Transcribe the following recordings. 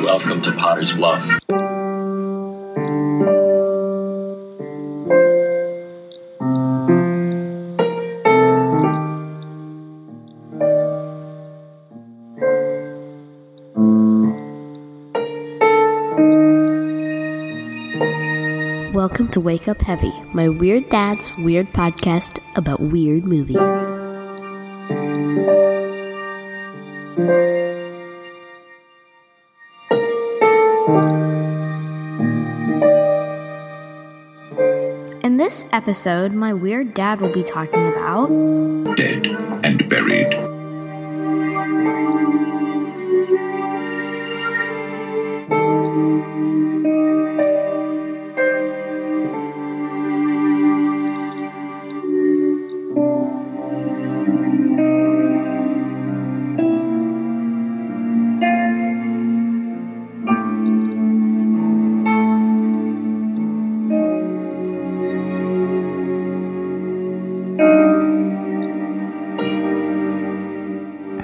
Welcome to Potter's Bluff. Welcome to Wake Up Heavy, my weird dad's weird podcast about weird movies. Episode, my weird dad will be talking about dead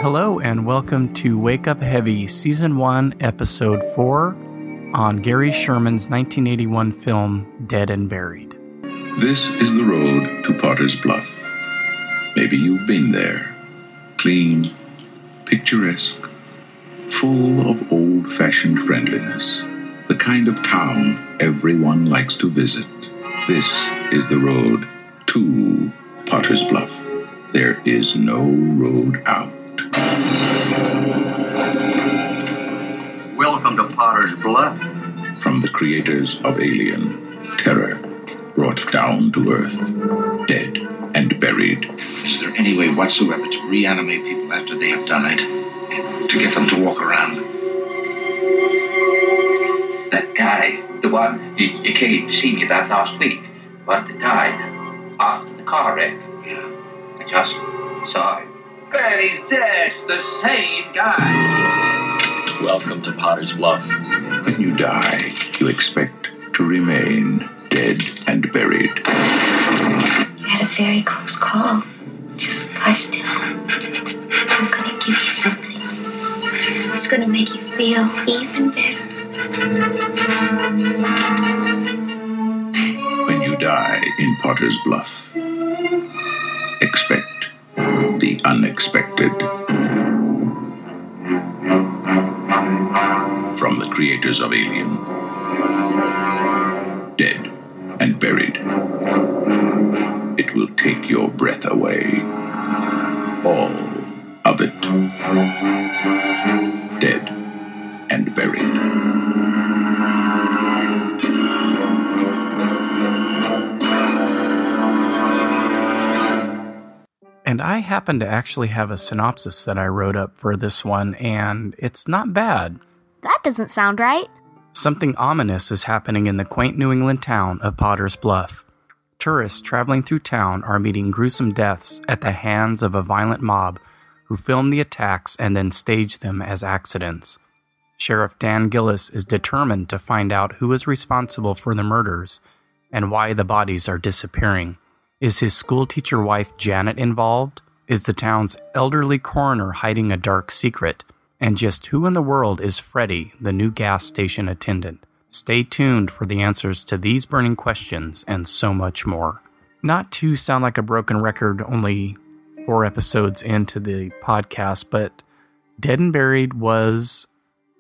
Hello, and welcome to Wake Up Heavy, Season 1, Episode 4, on Gary Sherman's 1981 film Dead and Buried. This is the road to Potter's Bluff. Maybe you've been there. Clean, picturesque, full of old fashioned friendliness. The kind of town everyone likes to visit. This is the road to Potter's Bluff. There is no road out. Welcome to Potter's Bluff. From the creators of Alien, terror brought down to Earth, dead and buried. Is there any way whatsoever to reanimate people after they have died? And to get them to walk around? That guy, the one you, you came to see me about last week, one that died after the car wreck. Yeah. I just saw him. But he's dead. The same guy. Welcome to Potter's Bluff. When you die, you expect to remain dead and buried. You had a very close call. Just lie still. I'm gonna give you something. It's gonna make you feel even better. When you die in Potter's Bluff, expect the unexpected. From the creators of Alien, dead and buried. It will take your breath away. All of it. Dead and buried. And I happen to actually have a synopsis that I wrote up for this one, and it's not bad. That doesn't sound right. Something ominous is happening in the quaint New England town of Potter's Bluff. Tourists traveling through town are meeting gruesome deaths at the hands of a violent mob who film the attacks and then stage them as accidents. Sheriff Dan Gillis is determined to find out who is responsible for the murders and why the bodies are disappearing. Is his schoolteacher wife Janet involved? Is the town's elderly coroner hiding a dark secret? And just who in the world is Freddie, the new gas station attendant? Stay tuned for the answers to these burning questions and so much more. Not to sound like a broken record, only four episodes into the podcast, but Dead and Buried was,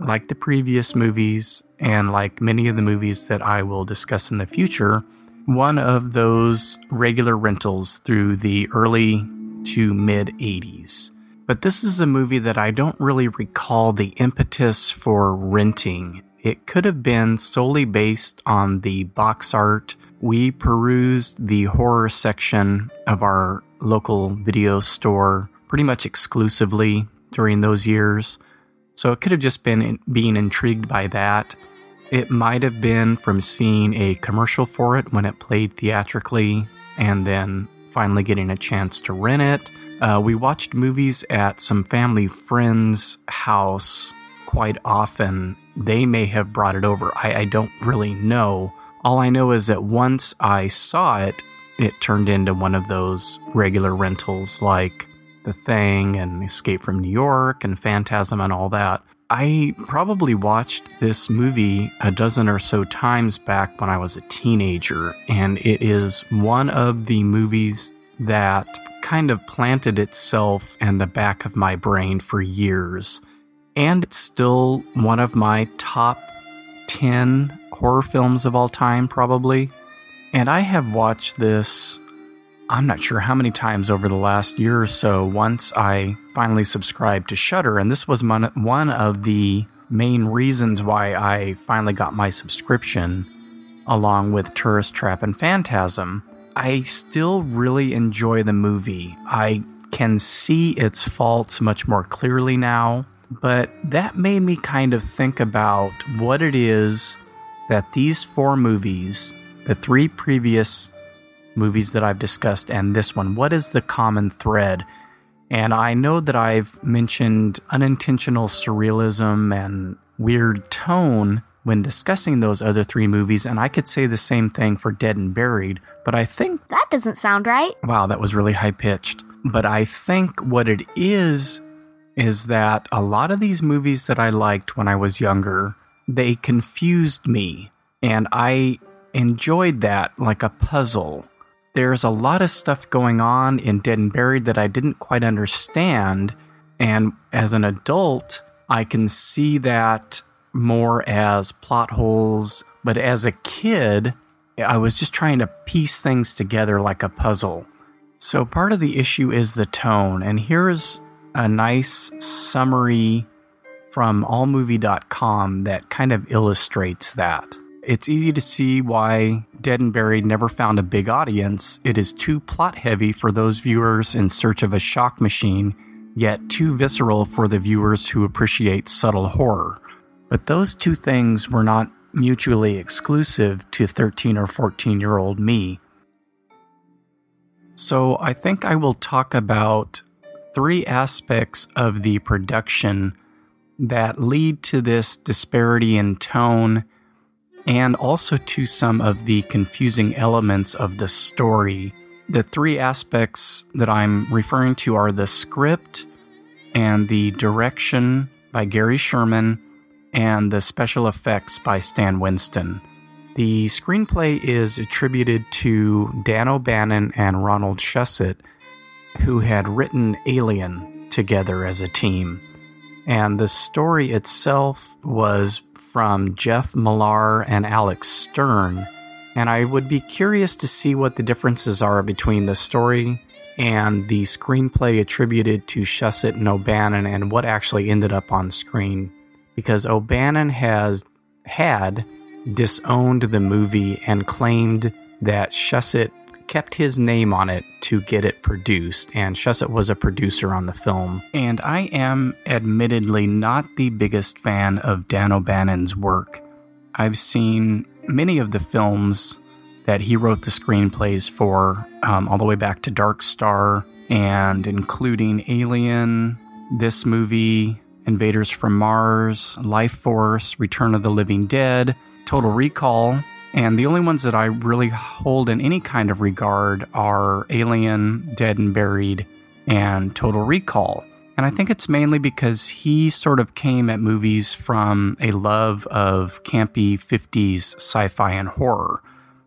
like the previous movies and like many of the movies that I will discuss in the future, one of those regular rentals through the early to mid 80s. But this is a movie that I don't really recall the impetus for renting. It could have been solely based on the box art. We perused the horror section of our local video store pretty much exclusively during those years. So it could have just been being intrigued by that. It might have been from seeing a commercial for it when it played theatrically and then finally getting a chance to rent it. Uh, we watched movies at some family friends' house quite often. They may have brought it over. I, I don't really know. All I know is that once I saw it, it turned into one of those regular rentals like The Thing and Escape from New York and Phantasm and all that. I probably watched this movie a dozen or so times back when I was a teenager, and it is one of the movies that kind of planted itself in the back of my brain for years. And it's still one of my top 10 horror films of all time, probably. And I have watched this, I'm not sure how many times over the last year or so, once I finally subscribed to Shudder. And this was one of the main reasons why I finally got my subscription, along with Tourist Trap and Phantasm. I still really enjoy the movie. I can see its faults much more clearly now, but that made me kind of think about what it is that these four movies the three previous movies that I've discussed and this one, what is the common thread? And I know that I've mentioned unintentional surrealism and weird tone when discussing those other three movies, and I could say the same thing for Dead and Buried, but I think. That doesn't sound right. Wow, that was really high pitched. But I think what it is, is that a lot of these movies that I liked when I was younger, they confused me. And I enjoyed that like a puzzle. There's a lot of stuff going on in Dead and Buried that I didn't quite understand. And as an adult, I can see that more as plot holes. But as a kid, I was just trying to piece things together like a puzzle. So part of the issue is the tone. And here's a nice summary from allmovie.com that kind of illustrates that. It's easy to see why Dead and Buried never found a big audience. It is too plot heavy for those viewers in search of a shock machine, yet too visceral for the viewers who appreciate subtle horror. But those two things were not mutually exclusive to 13 or 14 year old me. So I think I will talk about three aspects of the production that lead to this disparity in tone and also to some of the confusing elements of the story. The three aspects that I'm referring to are the script and the direction by Gary Sherman and the special effects by Stan Winston. The screenplay is attributed to Dan O'Bannon and Ronald Shusett, who had written Alien together as a team. And the story itself was from Jeff Millar and Alex Stern, and I would be curious to see what the differences are between the story and the screenplay attributed to Shusett and O'Bannon and what actually ended up on screen. Because O'Bannon has had disowned the movie and claimed that Shusett kept his name on it to get it produced, and Shusett was a producer on the film. And I am admittedly not the biggest fan of Dan O'Bannon's work. I've seen many of the films that he wrote the screenplays for, um, all the way back to Dark Star, and including Alien, this movie, Invaders from Mars, Life Force, Return of the Living Dead, Total Recall, and the only ones that I really hold in any kind of regard are Alien, Dead and Buried, and Total Recall. And I think it's mainly because he sort of came at movies from a love of campy 50s sci fi and horror.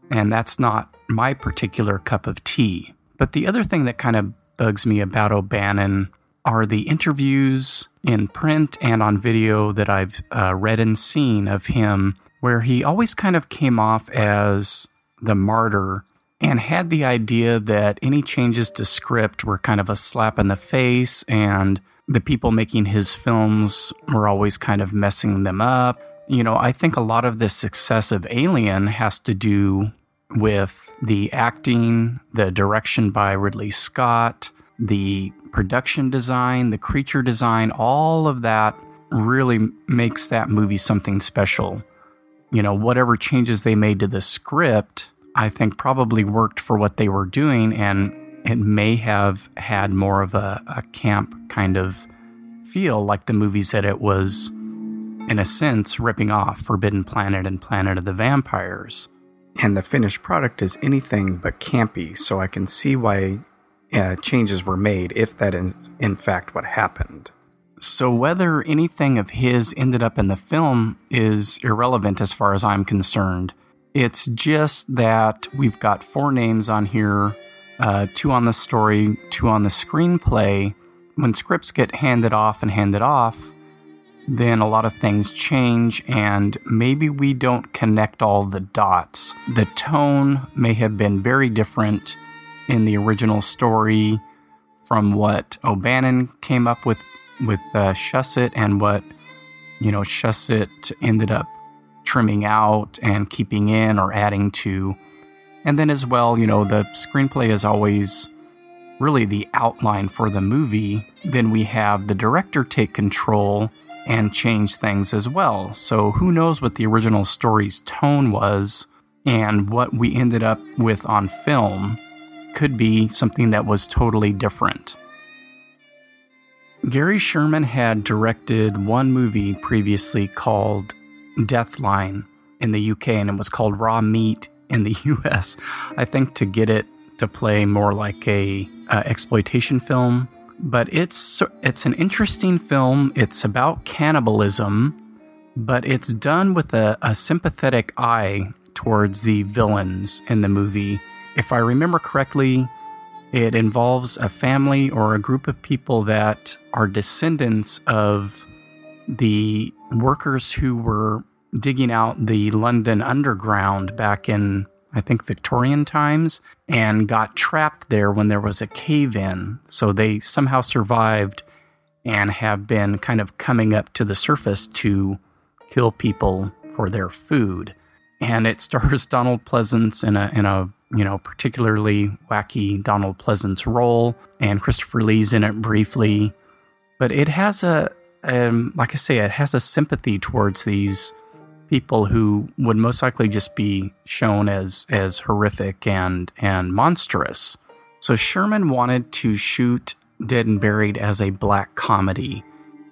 And that's not my particular cup of tea. But the other thing that kind of bugs me about O'Bannon are the interviews in print and on video that I've uh, read and seen of him where he always kind of came off as the martyr and had the idea that any changes to script were kind of a slap in the face and the people making his films were always kind of messing them up. You know, I think a lot of the success of Alien has to do with the acting, the direction by Ridley Scott, the production design, the creature design, all of that really makes that movie something special. You know, whatever changes they made to the script, I think probably worked for what they were doing, and it may have had more of a, a camp kind of feel like the movies that it was, in a sense, ripping off Forbidden Planet and Planet of the Vampires. And the finished product is anything but campy, so I can see why uh, changes were made if that is in fact what happened. So, whether anything of his ended up in the film is irrelevant as far as I'm concerned. It's just that we've got four names on here uh, two on the story, two on the screenplay. When scripts get handed off and handed off, then a lot of things change, and maybe we don't connect all the dots. The tone may have been very different in the original story from what O'Bannon came up with with uh, Shusett and what you know Shusett ended up trimming out and keeping in or adding to. And then as well, you know, the screenplay is always really the outline for the movie. Then we have the director take control and change things as well. So who knows what the original story's tone was and what we ended up with on film could be something that was totally different. Gary Sherman had directed one movie previously called Deathline in the UK, and it was called Raw Meat in the US. I think to get it to play more like a uh, exploitation film, but it's it's an interesting film. It's about cannibalism, but it's done with a, a sympathetic eye towards the villains in the movie if I remember correctly, it involves a family or a group of people that are descendants of the workers who were digging out the London Underground back in, I think, Victorian times and got trapped there when there was a cave in. So they somehow survived and have been kind of coming up to the surface to kill people for their food. And it stars Donald Pleasence in a, in a you know, particularly wacky Donald Pleasence role, and Christopher Lee's in it briefly. But it has a, um, like I say, it has a sympathy towards these people who would most likely just be shown as as horrific and and monstrous. So Sherman wanted to shoot Dead and Buried as a black comedy,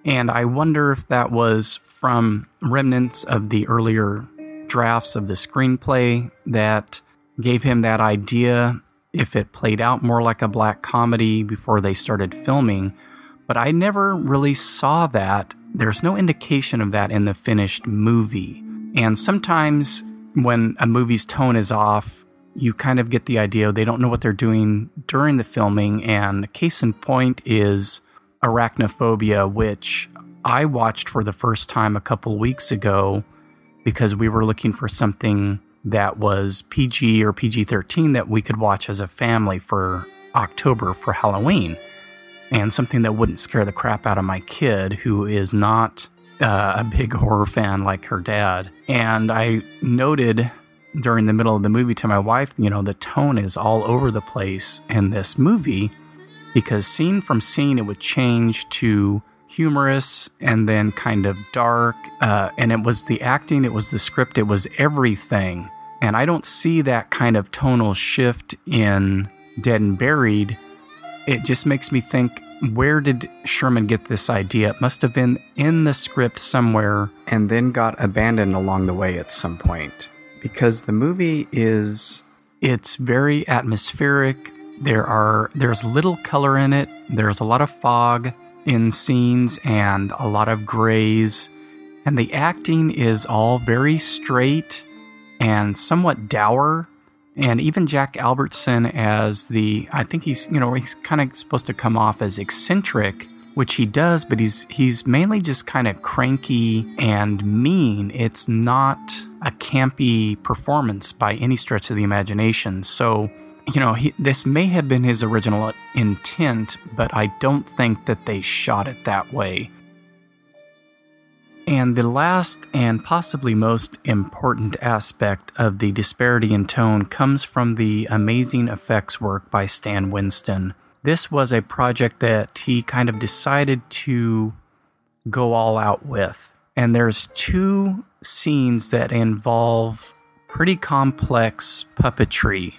and I wonder if that was from remnants of the earlier drafts of the screenplay that gave him that idea if it played out more like a black comedy before they started filming. But I never really saw that. There's no indication of that in the finished movie. And sometimes when a movie's tone is off, you kind of get the idea they don't know what they're doing during the filming. And case in point is Arachnophobia, which I watched for the first time a couple weeks ago because we were looking for something that was PG or PG 13 that we could watch as a family for October for Halloween. And something that wouldn't scare the crap out of my kid, who is not uh, a big horror fan like her dad. And I noted during the middle of the movie to my wife, you know, the tone is all over the place in this movie because scene from scene it would change to humorous and then kind of dark. Uh, and it was the acting, it was the script, it was everything. And I don't see that kind of tonal shift in Dead and Buried. It just makes me think where did Sherman get this idea? It must have been in the script somewhere and then got abandoned along the way at some point. Because the movie is it's very atmospheric. There are there's little color in it. There's a lot of fog in scenes and a lot of grays. And the acting is all very straight and somewhat dour. And even Jack Albertson as the, I think he's, you know, he's kind of supposed to come off as eccentric which he does, but he's he's mainly just kind of cranky and mean. It's not a campy performance by any stretch of the imagination. So, you know, he, this may have been his original intent, but I don't think that they shot it that way. And the last and possibly most important aspect of the disparity in tone comes from the amazing effects work by Stan Winston. This was a project that he kind of decided to go all out with. And there's two scenes that involve pretty complex puppetry.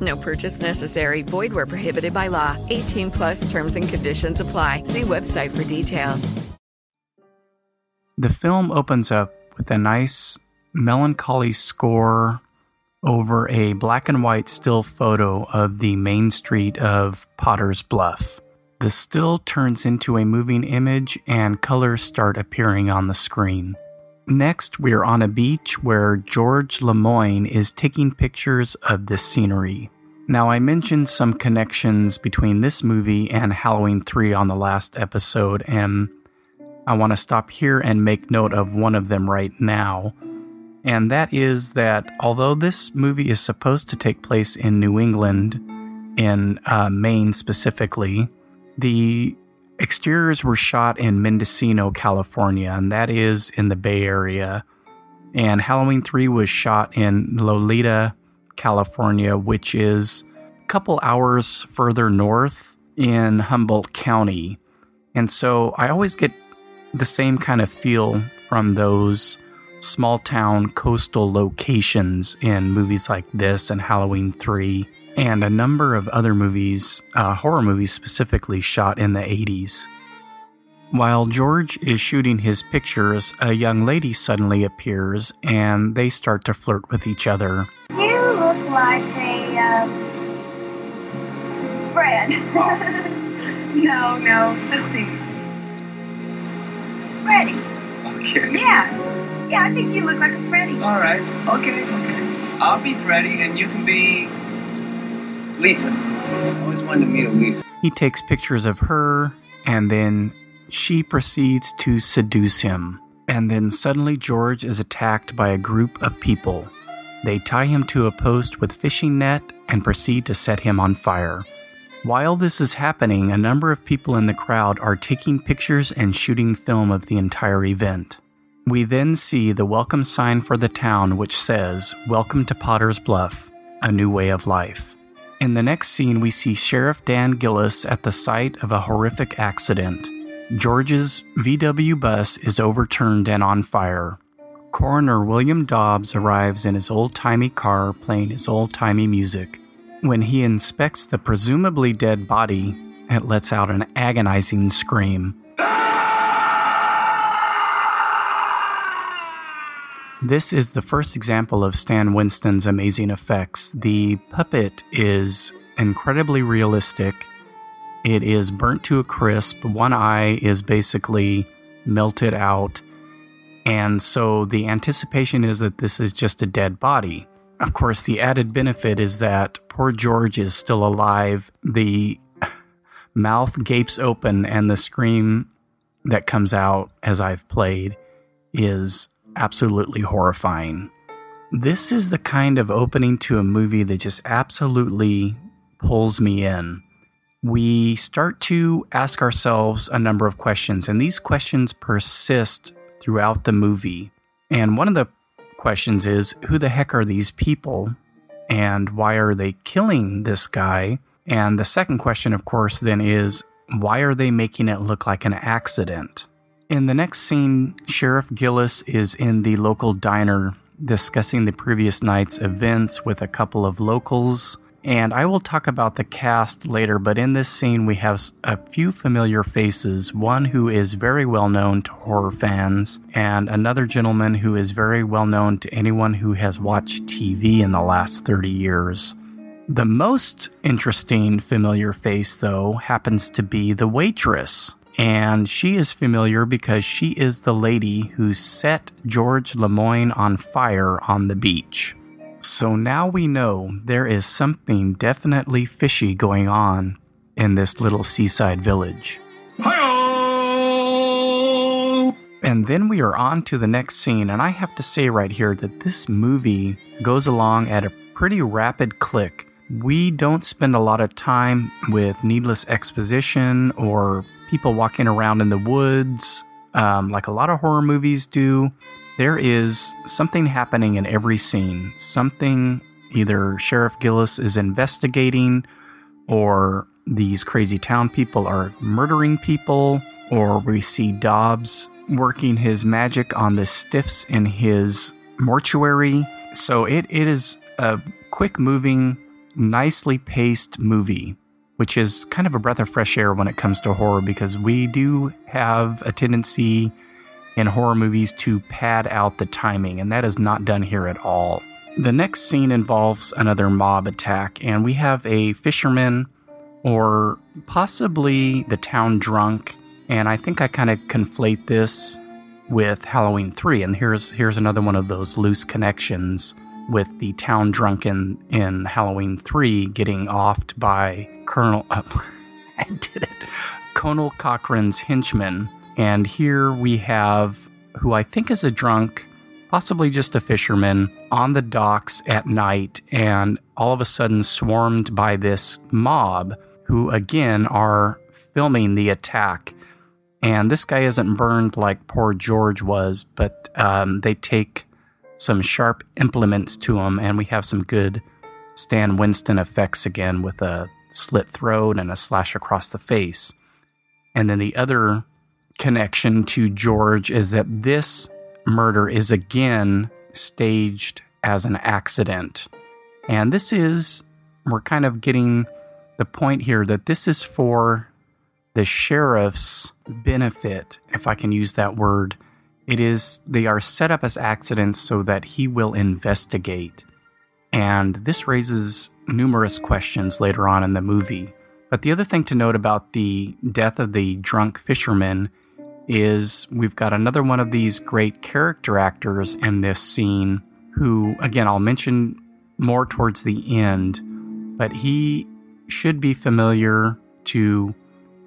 No purchase necessary. Void where prohibited by law. 18 plus terms and conditions apply. See website for details. The film opens up with a nice melancholy score over a black and white still photo of the main street of Potter's Bluff. The still turns into a moving image and colors start appearing on the screen. Next, we're on a beach where George Lemoyne is taking pictures of the scenery. Now, I mentioned some connections between this movie and Halloween 3 on the last episode, and I want to stop here and make note of one of them right now. And that is that although this movie is supposed to take place in New England, in uh, Maine specifically, the exteriors were shot in Mendocino, California, and that is in the Bay Area. And Halloween 3 was shot in Loleta, California, which is a couple hours further north in Humboldt County. And so I always get the same kind of feel from those small town coastal locations in movies like this and Halloween 3 and a number of other movies, uh, horror movies specifically, shot in the 80s. While George is shooting his pictures, a young lady suddenly appears and they start to flirt with each other. You look like a, uh, Fred. no, no, let's see. Freddy. Okay. Yeah. Yeah, I think you look like a Freddy. All right. Okay, okay. I'll be Freddy and you can be Lisa. I always wanted to meet a Lisa. He takes pictures of her, and then she proceeds to seduce him. And then suddenly George is attacked by a group of people. They tie him to a post with fishing net and proceed to set him on fire. While this is happening, a number of people in the crowd are taking pictures and shooting film of the entire event. We then see the welcome sign for the town, which says, Welcome to Potter's Bluff, a new way of life. In the next scene, we see Sheriff Dan Gillis at the site of a horrific accident. George's VW bus is overturned and on fire. Coroner William Dobbs arrives in his old timey car playing his old timey music. When he inspects the presumably dead body, it lets out an agonizing scream. This is the first example of Stan Winston's amazing effects. The puppet is incredibly realistic. It is burnt to a crisp. One eye is basically melted out. And so the anticipation is that this is just a dead body. Of course, the added benefit is that poor George is still alive. The mouth gapes open, and the scream that comes out as I've played is absolutely horrifying. This is the kind of opening to a movie that just absolutely pulls me in. We start to ask ourselves a number of questions, and these questions persist throughout the movie. And one of the questions is who the heck are these people? And why are they killing this guy? And the second question, of course, then is why are they making it look like an accident? In the next scene, Sheriff Gillis is in the local diner discussing the previous night's events with a couple of locals. And I will talk about the cast later, but in this scene, we have a few familiar faces. One who is very well known to horror fans, and another gentleman who is very well known to anyone who has watched TV in the last 30 years. The most interesting familiar face, though, happens to be the waitress. And she is familiar because she is the lady who set George Lemoyne on fire on the beach. So now we know there is something definitely fishy going on in this little seaside village. And then we are on to the next scene, and I have to say right here that this movie goes along at a pretty rapid click. We don't spend a lot of time with needless exposition or people walking around in the woods um, like a lot of horror movies do. There is something happening in every scene. Something either Sheriff Gillis is investigating, or these crazy town people are murdering people, or we see Dobbs working his magic on the stiffs in his mortuary. So it, it is a quick moving, nicely paced movie, which is kind of a breath of fresh air when it comes to horror because we do have a tendency in horror movies to pad out the timing, and that is not done here at all. The next scene involves another mob attack, and we have a fisherman or possibly the town drunk. And I think I kind of conflate this with Halloween 3. And here's here's another one of those loose connections with the town drunk in, Halloween 3 getting offed by Colonel uh, I did it. Conal Cochran's henchman and here we have who I think is a drunk, possibly just a fisherman, on the docks at night and all of a sudden swarmed by this mob who, again, are filming the attack. And this guy isn't burned like poor George was, but um, they take some sharp implements to him, and we have some good Stan Winston effects again with a slit throat and a slash across the face. And then the other connection to George is that this murder is again staged as an accident. And this is, we're kind of getting the point here that this is for the sheriff's benefit, if I can use that word. It is, they are set up as accidents so that he will investigate. And this raises numerous questions later on in the movie. But the other thing to note about the death of the drunk fisherman is we've got another one of these great character actors in this scene who, again, I'll mention more towards the end, but he should be familiar to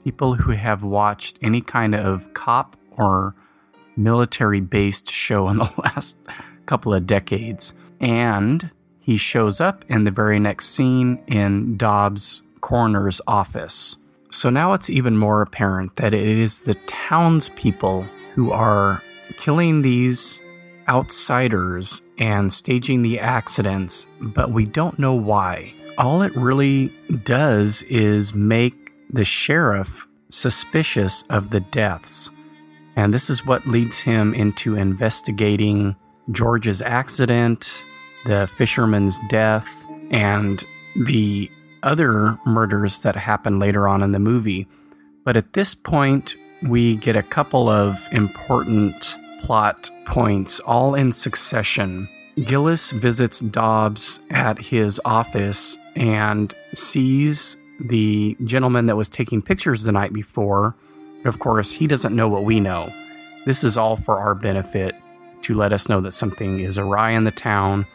people who have watched any kind of cop or military based show in the last couple of decades. And he shows up in the very next scene in Dobbs' coroner's office. So now it's even more apparent that it is the townspeople who are killing these outsiders and staging the accidents, but we don't know why. All it really does is make the sheriff suspicious of the deaths. And this is what leads him into investigating George's accident, the fisherman's death, and the other murders that happen later on in the movie. But at this point, we get a couple of important plot points all in succession. Gillis visits Dobbs at his office and sees the gentleman that was taking pictures the night before. Of course, he doesn't know what we know. This is all for our benefit to let us know that something is awry in the town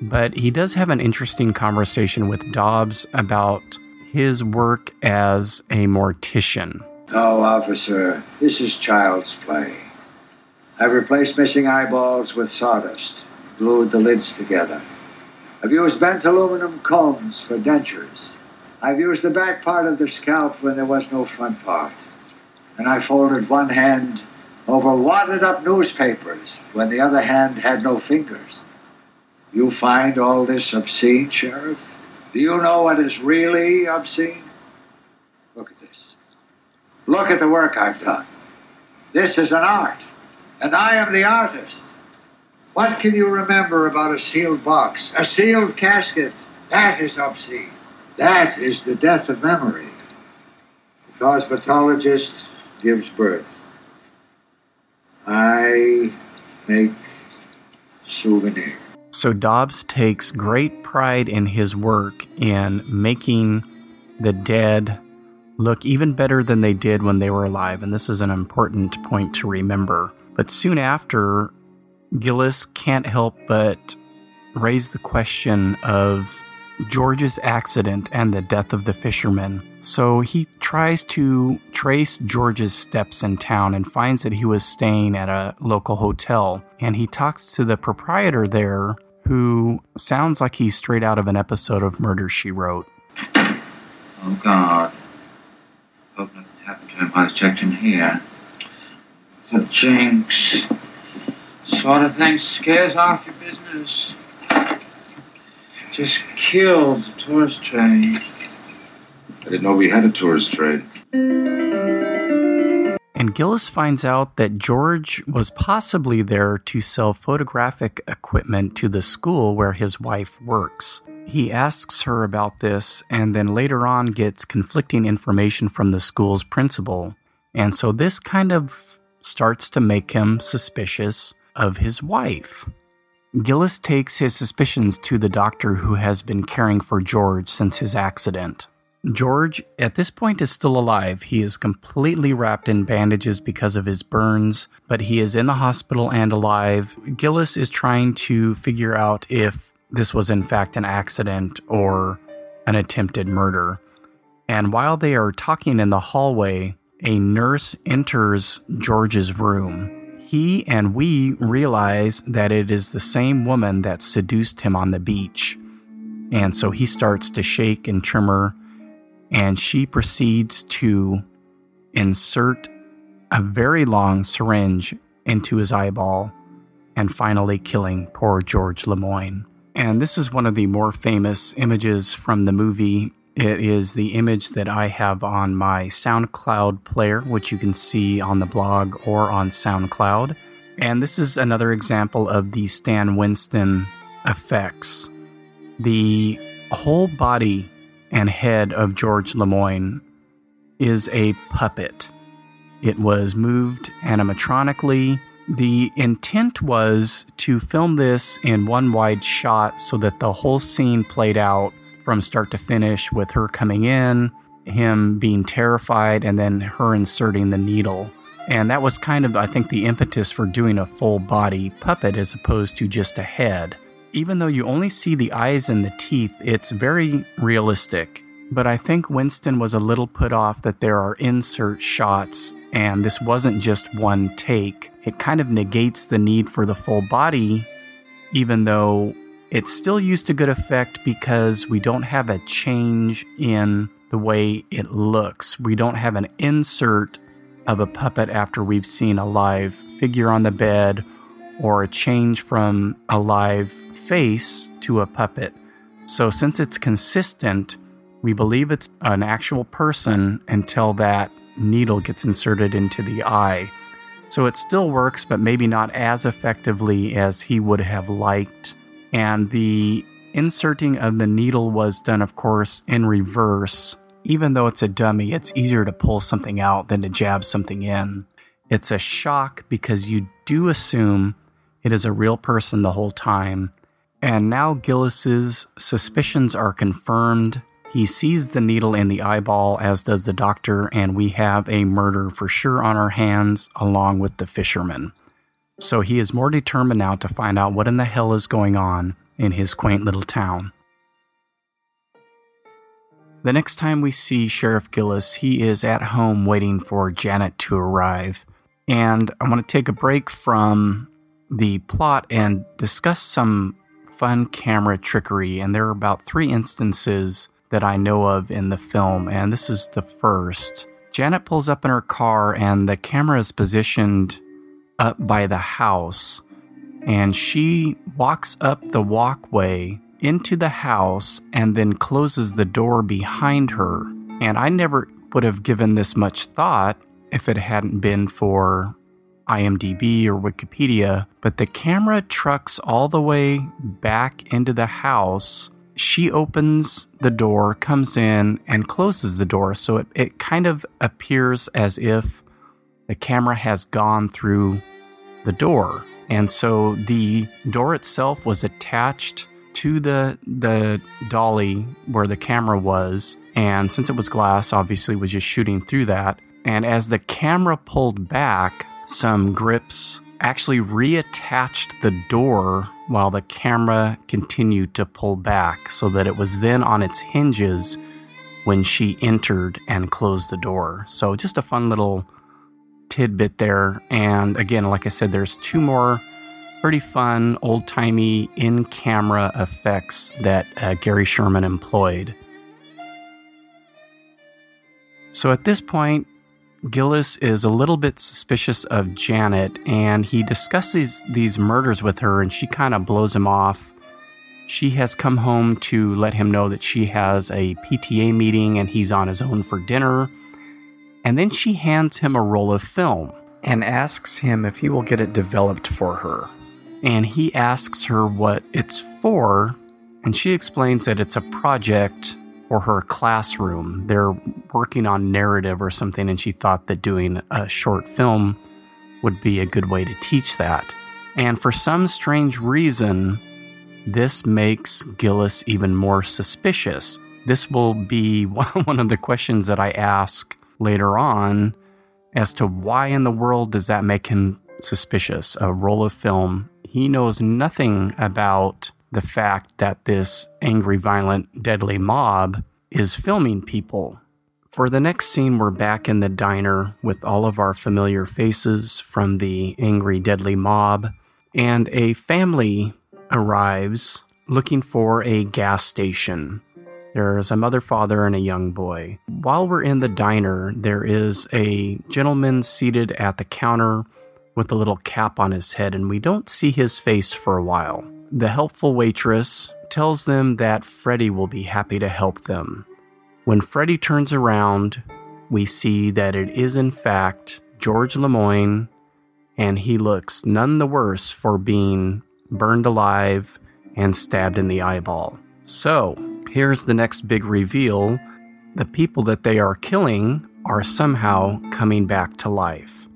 but he does have an interesting conversation with Dobbs about his work as a mortician. No, officer, this is child's play. I've replaced missing eyeballs with sawdust, glued the lids together. I've used bent aluminum combs for dentures. I've used the back part of the scalp when there was no front part. And I folded one hand over wadded up newspapers when the other hand had no fingers. You find all this obscene, Sheriff? Do you know what is really obscene? Look at this. Look at the work I've done. This is an art, and I am the artist. What can you remember about a sealed box, a sealed casket, That is obscene. That is the death of memory. The cosmetologist gives birth. I make souvenirs. So Dobbs takes great pride in his work in making the dead look even better than they did when they were alive, and this is an important point to remember. But soon after, Gillis can't help but raise the question of George's accident and the death of the fisherman. So he tries to trace George's steps in town and finds that he was staying at a local hotel. And he talks to the proprietor there, who sounds like he's straight out of an episode of Murder She Wrote. Oh, God. Hope nothing happened to him while I checked in here. The jinx. Sort of thing scares off your business. Just killed the tourist train. I didn't know we had a tourist train. And Gillis finds out that George was possibly there to sell photographic equipment to the school where his wife works. He asks her about this and then later on gets conflicting information from the school's principal. And so this kind of starts to make him suspicious of his wife. Gillis takes his suspicions to the doctor who has been caring for George since his accident. George, at this point, is still alive. He is completely wrapped in bandages because of his burns, but he is in the hospital and alive. Gillis is trying to figure out if this was in fact an accident or an attempted murder. And while they are talking in the hallway, a nurse enters George's room. He and we realize that it is the same woman that seduced him on the beach. And so he starts to shake and tremor and she proceeds to insert a very long syringe into his eyeball and finally killing poor George Lemoyne. And this is one of the more famous images from the movie. It is the image that I have on my SoundCloud player, which you can see on the blog or on SoundCloud. And this is another example of the Stan Winston effects. The whole body and head of George Lemoyne is a puppet. It was moved animatronically. The intent was to film this in one wide shot so that the whole scene played out from start to finish with her coming in, him being terrified, and then her inserting the needle. And that was kind of, I think, the impetus for doing a full body puppet as opposed to just a head. Even though you only see the eyes and the teeth, it's very realistic. But I think Winston was a little put off that there are insert shots and this wasn't just one take. It kind of negates the need for the full body, even though it's still used to good effect because we don't have a change in the way it looks. We don't have an insert of a puppet after we've seen a live figure on the bed or a change from a live face to a puppet. So, since it's consistent, we believe it's an actual person until that needle gets inserted into the eye. So, it still works, but maybe not as effectively as he would have liked. And the inserting of the needle was done, of course, in reverse. Even though it's a dummy, it's easier to pull something out than to jab something in. It's a shock because you do assume it is a real person the whole time. And now Gillis's suspicions are confirmed. He sees the needle in the eyeball, as does the doctor, and we have a murder for sure on our hands, along with the fisherman. So he is more determined now to find out what in the hell is going on in his quaint little town. The next time we see Sheriff Gillis, he is at home waiting for Janet to arrive. And I want to take a break from the plot and discuss some fun camera trickery. And there are about three instances that I know of in the film, and this is the first. Janet pulls up in her car, and the camera is positioned up by the house. And she walks up the walkway into the house and then closes the door behind her. And I never would have given this much thought if it hadn't been for IMDb or Wikipedia, but the camera trucks all the way back into the house she opens the door, comes in, and closes the door. So it, it kind of appears as if the camera has gone through the door. And so the door itself was attached to the the dolly where the camera was, and since it was glass, obviously was just shooting through that. And as the camera pulled back, some grips actually reattached the door while the camera continued to pull back so that it was then on its hinges when she entered and closed the door. So just a fun little tidbit there. And again, like I said, there's two more pretty fun, old timey in camera effects that uh, Gary Sherman employed. So at this point, Gillis is a little bit suspicious of Janet and he discusses these murders with her and she kind of blows him off. She has come home to let him know that she has a PTA meeting and he's on his own for dinner. And then she hands him a roll of film and asks him if he will get it developed for her. And he asks her what it's for, and she explains that it's a project for her classroom. They're working on narrative or something, and she thought that doing a short film would be a good way to teach that. And for some strange reason, this makes Gillis even more suspicious. This will be one of the questions that I ask later on as to why in the world does that make him suspicious? A roll of film. He knows nothing about the fact that this angry, violent, deadly mob is filming people. For the next scene, we're back in the diner with all of our familiar faces from the angry, deadly mob, and a family arrives looking for a gas station. There's a mother, father, and a young boy. While we're in the diner, there is a gentleman seated at the counter with a little cap on his head, and we don't see his face for a while. The helpful waitress tells them that Freddy will be happy to help them. When Freddy turns around, we see that it is in fact George Lemoyne, and he looks none the worse for being burned alive and stabbed in the eyeball. So, here's the next big reveal the people that they are killing are somehow coming back to life.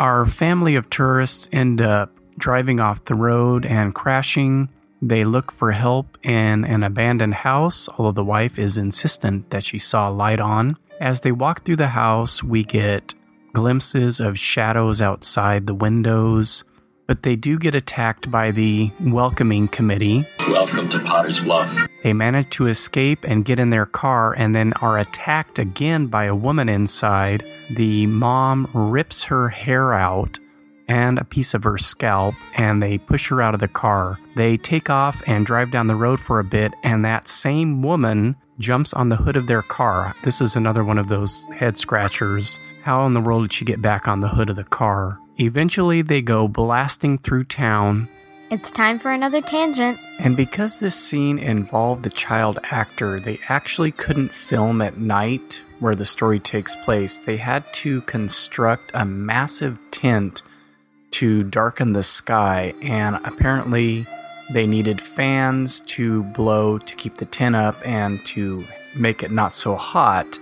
Our family of tourists end up driving off the road and crashing. They look for help in an abandoned house, although the wife is insistent that she saw light on. As they walk through the house, we get glimpses of shadows outside the windows, but they do get attacked by the welcoming committee. Welcome to Potter's Bluff. They manage to escape and get in their car and then are attacked again by a woman inside. The mom rips her hair out and a piece of her scalp and they push her out of the car. They take off and drive down the road for a bit, and that same woman jumps on the hood of their car. This is another one of those head scratchers. How in the world did she get back on the hood of the car? Eventually, they go blasting through town. It's time for another tangent. And because this scene involved a child actor, they actually couldn't film at night where the story takes place. They had to construct a massive tent to darken the sky, and apparently, they needed fans to blow to keep the tent up and to make it not so hot.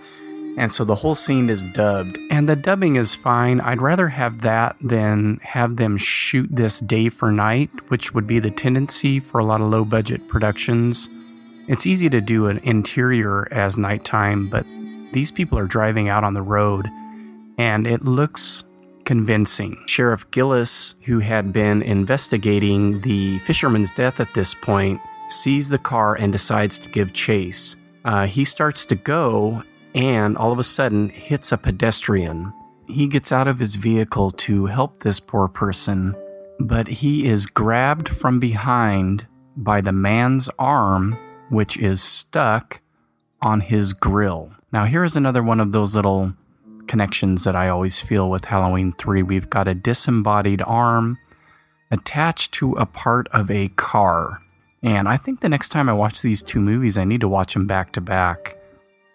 And so the whole scene is dubbed. And the dubbing is fine. I'd rather have that than have them shoot this day for night, which would be the tendency for a lot of low budget productions. It's easy to do an interior as nighttime, but these people are driving out on the road and it looks convincing. Sheriff Gillis, who had been investigating the fisherman's death at this point, sees the car and decides to give chase. Uh, he starts to go and all of a sudden hits a pedestrian. He gets out of his vehicle to help this poor person, but he is grabbed from behind by the man's arm, which is stuck on his grill. Now, here is another one of those little connections that I always feel with Halloween 3. We've got a disembodied arm attached to a part of a car. And I think the next time I watch these two movies, I need to watch them back to back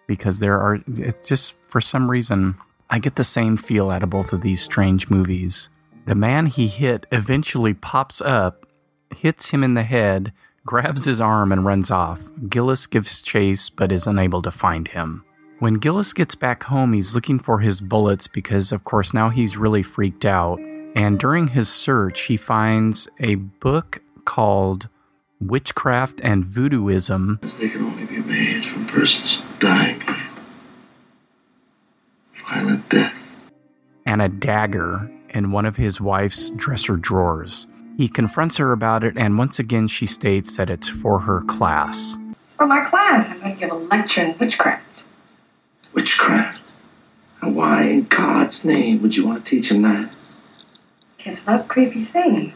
because there are, it's just for some reason, I get the same feel out of both of these strange movies. The man he hit eventually pops up, hits him in the head, grabs his arm and runs off. Gillis gives chase but is unable to find him. When Gillis gets back home, he's looking for his bullets because, of course, now he's really freaked out. And during his search, he finds a book called Witchcraft and Voodooism. They can only be made from persons dying by violent death. And a dagger in one of his wife's dresser drawers. He confronts her about it, and once again, she states that it's for her class. For my class, I'm going to give a lecture in witchcraft. Witchcraft? And why in God's name would you want to teach him that? Kids love creepy things.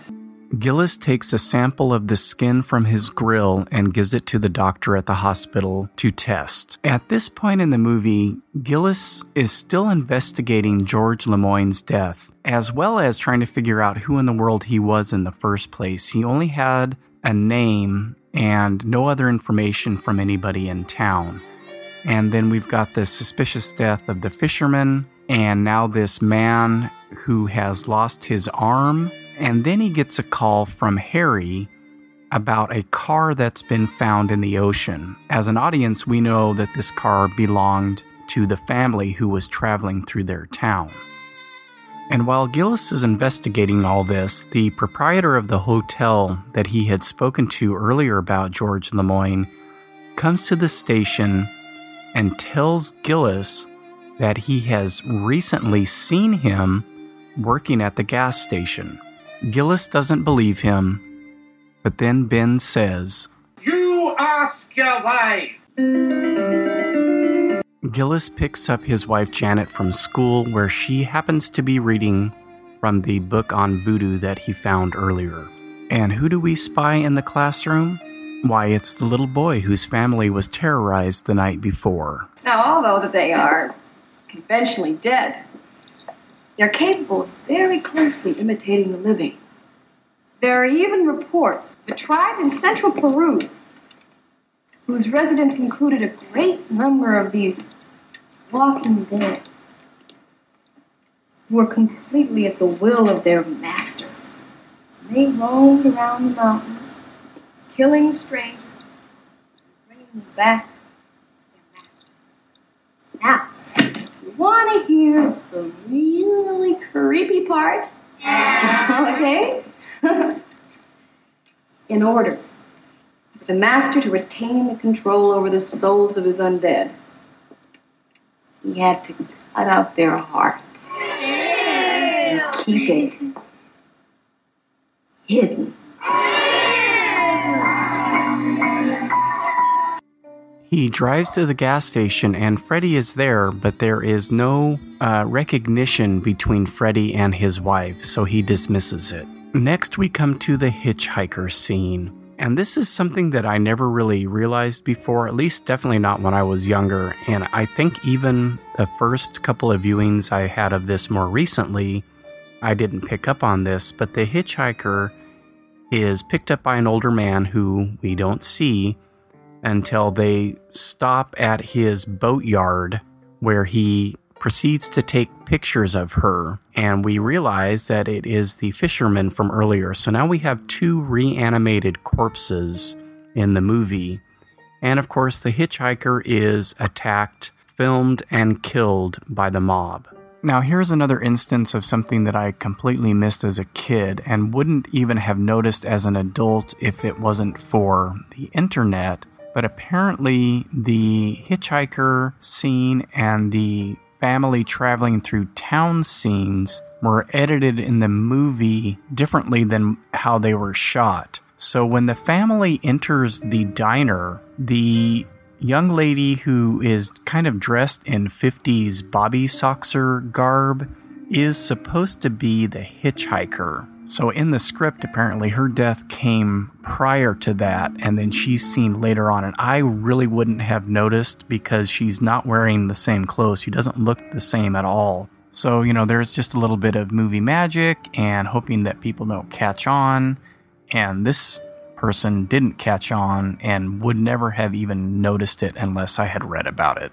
Gillis takes a sample of the skin from his grill and gives it to the doctor at the hospital to test. At this point in the movie, Gillis is still investigating George Lemoyne's death, as well as trying to figure out who in the world he was in the first place. He only had a name and no other information from anybody in town. And then we've got the suspicious death of the fisherman, and now this man who has lost his arm and then he gets a call from Harry about a car that's been found in the ocean. As an audience, we know that this car belonged to the family who was traveling through their town. And while Gillis is investigating all this, the proprietor of the hotel that he had spoken to earlier about George Lemoyne comes to the station and tells Gillis that he has recently seen him working at the gas station. Gillis doesn't believe him, but then Ben says, You ask your wife. Gillis picks up his wife Janet from school where she happens to be reading from the book on voodoo that he found earlier. And who do we spy in the classroom? Why, it's the little boy whose family was terrorized the night before. Now, although that they are conventionally dead, they're capable of very closely imitating the living. There are even reports of a tribe in central Peru whose residents included a great number of these walking dead who were completely at the will of their master. They roamed around the mountains, killing strangers, bringing them back to their master. Now, if you want to hear the really creepy part? okay? In order for the master to retain the control over the souls of his undead, he had to cut out their heart and keep it hidden. He drives to the gas station and Freddy is there, but there is no uh, recognition between Freddy and his wife, so he dismisses it. Next, we come to the hitchhiker scene. And this is something that I never really realized before, at least definitely not when I was younger. And I think even the first couple of viewings I had of this more recently, I didn't pick up on this. But the hitchhiker is picked up by an older man who we don't see until they stop at his boatyard where he proceeds to take pictures of her. And we realize that it is the fisherman from earlier. So now we have two reanimated corpses in the movie. And of course, the hitchhiker is attacked, filmed, and killed by the mob. Now, here's another instance of something that I completely missed as a kid and wouldn't even have noticed as an adult if it wasn't for the internet. But apparently, the hitchhiker scene and the family traveling through town scenes were edited in the movie differently than how they were shot. So when the family enters the diner, the young lady who is kind of dressed in 50s Bobby Soxer garb is supposed to be the hitchhiker. So in the script, apparently her death came prior to that, and then she's seen later on. And I really wouldn't have noticed because she's not wearing the same clothes. She doesn't look the same at all. So, you know, there's just a little bit of movie magic and hoping that people don't catch on. And this person didn't catch on and would never have even noticed it unless I had read about it.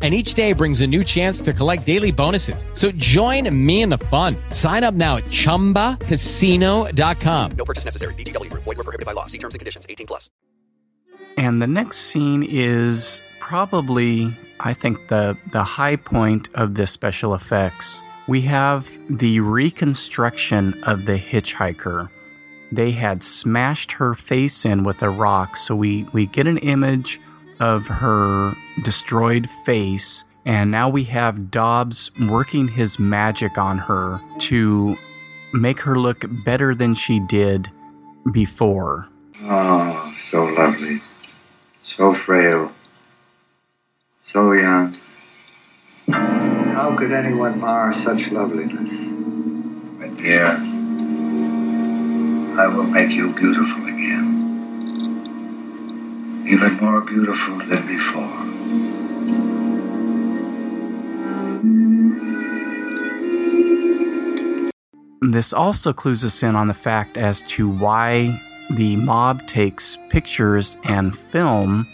and each day brings a new chance to collect daily bonuses. So join me in the fun. Sign up now at ChumbaCasino.com. No purchase necessary. VGW Group. Void were prohibited by law. See terms and conditions. 18 plus. And the next scene is probably, I think, the the high point of the special effects. We have the reconstruction of the hitchhiker. They had smashed her face in with a rock, so we, we get an image of her destroyed face. And now we have Dobbs working his magic on her to make her look better than she did before. Oh, so lovely. So frail. So young. How could anyone mar such loveliness? My dear, I will make you beautiful again even more beautiful than before. This also clues us in on the fact as to why the mob takes pictures and film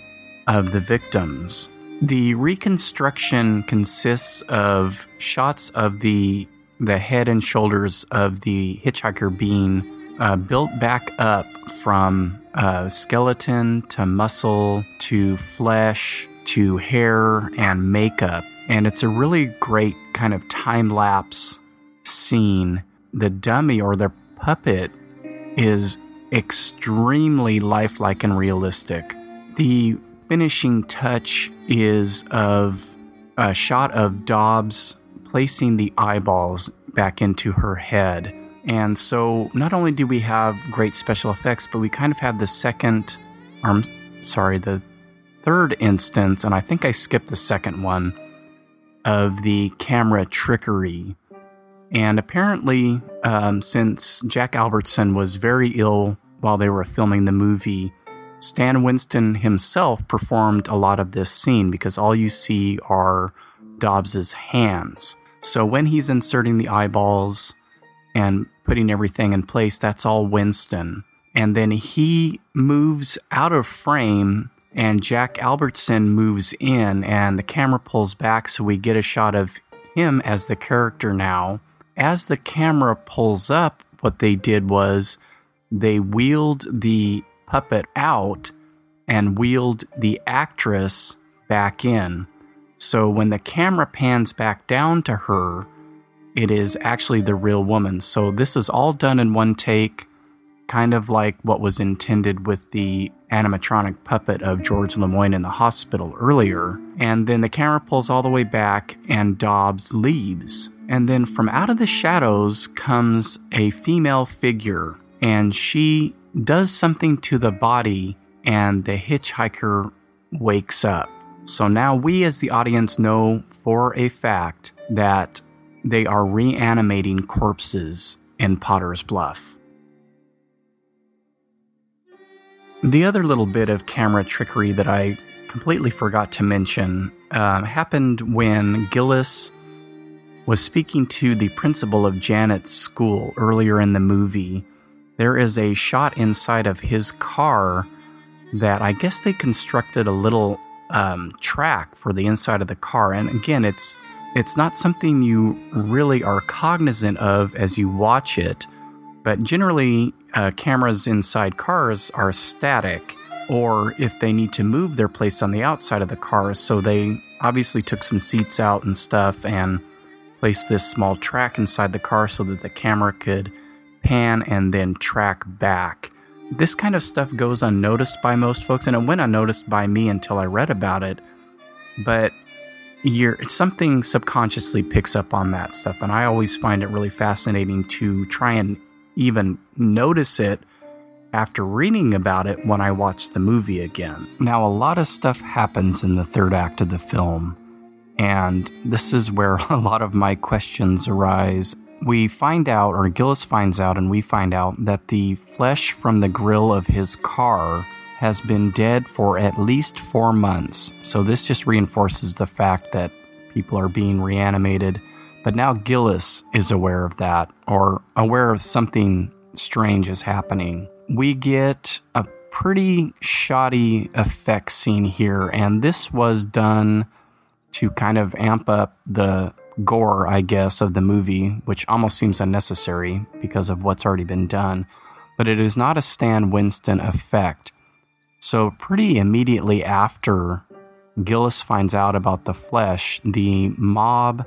of the victims. The reconstruction consists of shots of the the head and shoulders of the hitchhiker being uh, built back up from uh, skeleton to muscle to flesh to hair and makeup. And it's a really great kind of time lapse scene. The dummy or the puppet is extremely lifelike and realistic. The finishing touch is of a shot of Dobbs placing the eyeballs back into her head and so not only do we have great special effects, but we kind of have the second, I'm sorry, the third instance, and I think I skipped the second one, of the camera trickery. And apparently, um, since Jack Albertson was very ill while they were filming the movie, Stan Winston himself performed a lot of this scene because all you see are Dobbs's hands. So when he's inserting the eyeballs and putting everything in place, that's all Winston. And then he moves out of frame and Jack Albertson moves in and the camera pulls back so we get a shot of him as the character now. As the camera pulls up, what they did was they wheeled the puppet out and wheeled the actress back in. So when the camera pans back down to her, it is actually the real woman. So this is all done in one take, kind of like what was intended with the animatronic puppet of George Lemoyne in the hospital earlier. And then the camera pulls all the way back and Dobbs leaves. And then from out of the shadows comes a female figure and she does something to the body and the hitchhiker wakes up. So now we as the audience know for a fact that they are reanimating corpses in Potter's Bluff. The other little bit of camera trickery that I completely forgot to mention uh, happened when Gillis was speaking to the principal of Janet's school earlier in the movie. There is a shot inside of his car that I guess they constructed a little um, track for the inside of the car. And again, it's it's not something you really are cognizant of as you watch it, but generally, uh, cameras inside cars are static, or if they need to move, they're placed on the outside of the car. So they obviously took some seats out and stuff and placed this small track inside the car so that the camera could pan and then track back. This kind of stuff goes unnoticed by most folks, and it went unnoticed by me until I read about it. But you're something subconsciously picks up on that stuff and i always find it really fascinating to try and even notice it after reading about it when i watch the movie again. Now a lot of stuff happens in the third act of the film and this is where a lot of my questions arise. We find out or gillis finds out and we find out that the flesh from the grill of his car has been dead for at least four months. So this just reinforces the fact that people are being reanimated. But now Gillis is aware of that or aware of something strange is happening. We get a pretty shoddy effect scene here, and this was done to kind of amp up the gore, I guess, of the movie, which almost seems unnecessary because of what's already been done. But it is not a Stan Winston effect. So, pretty immediately after Gillis finds out about the flesh, the mob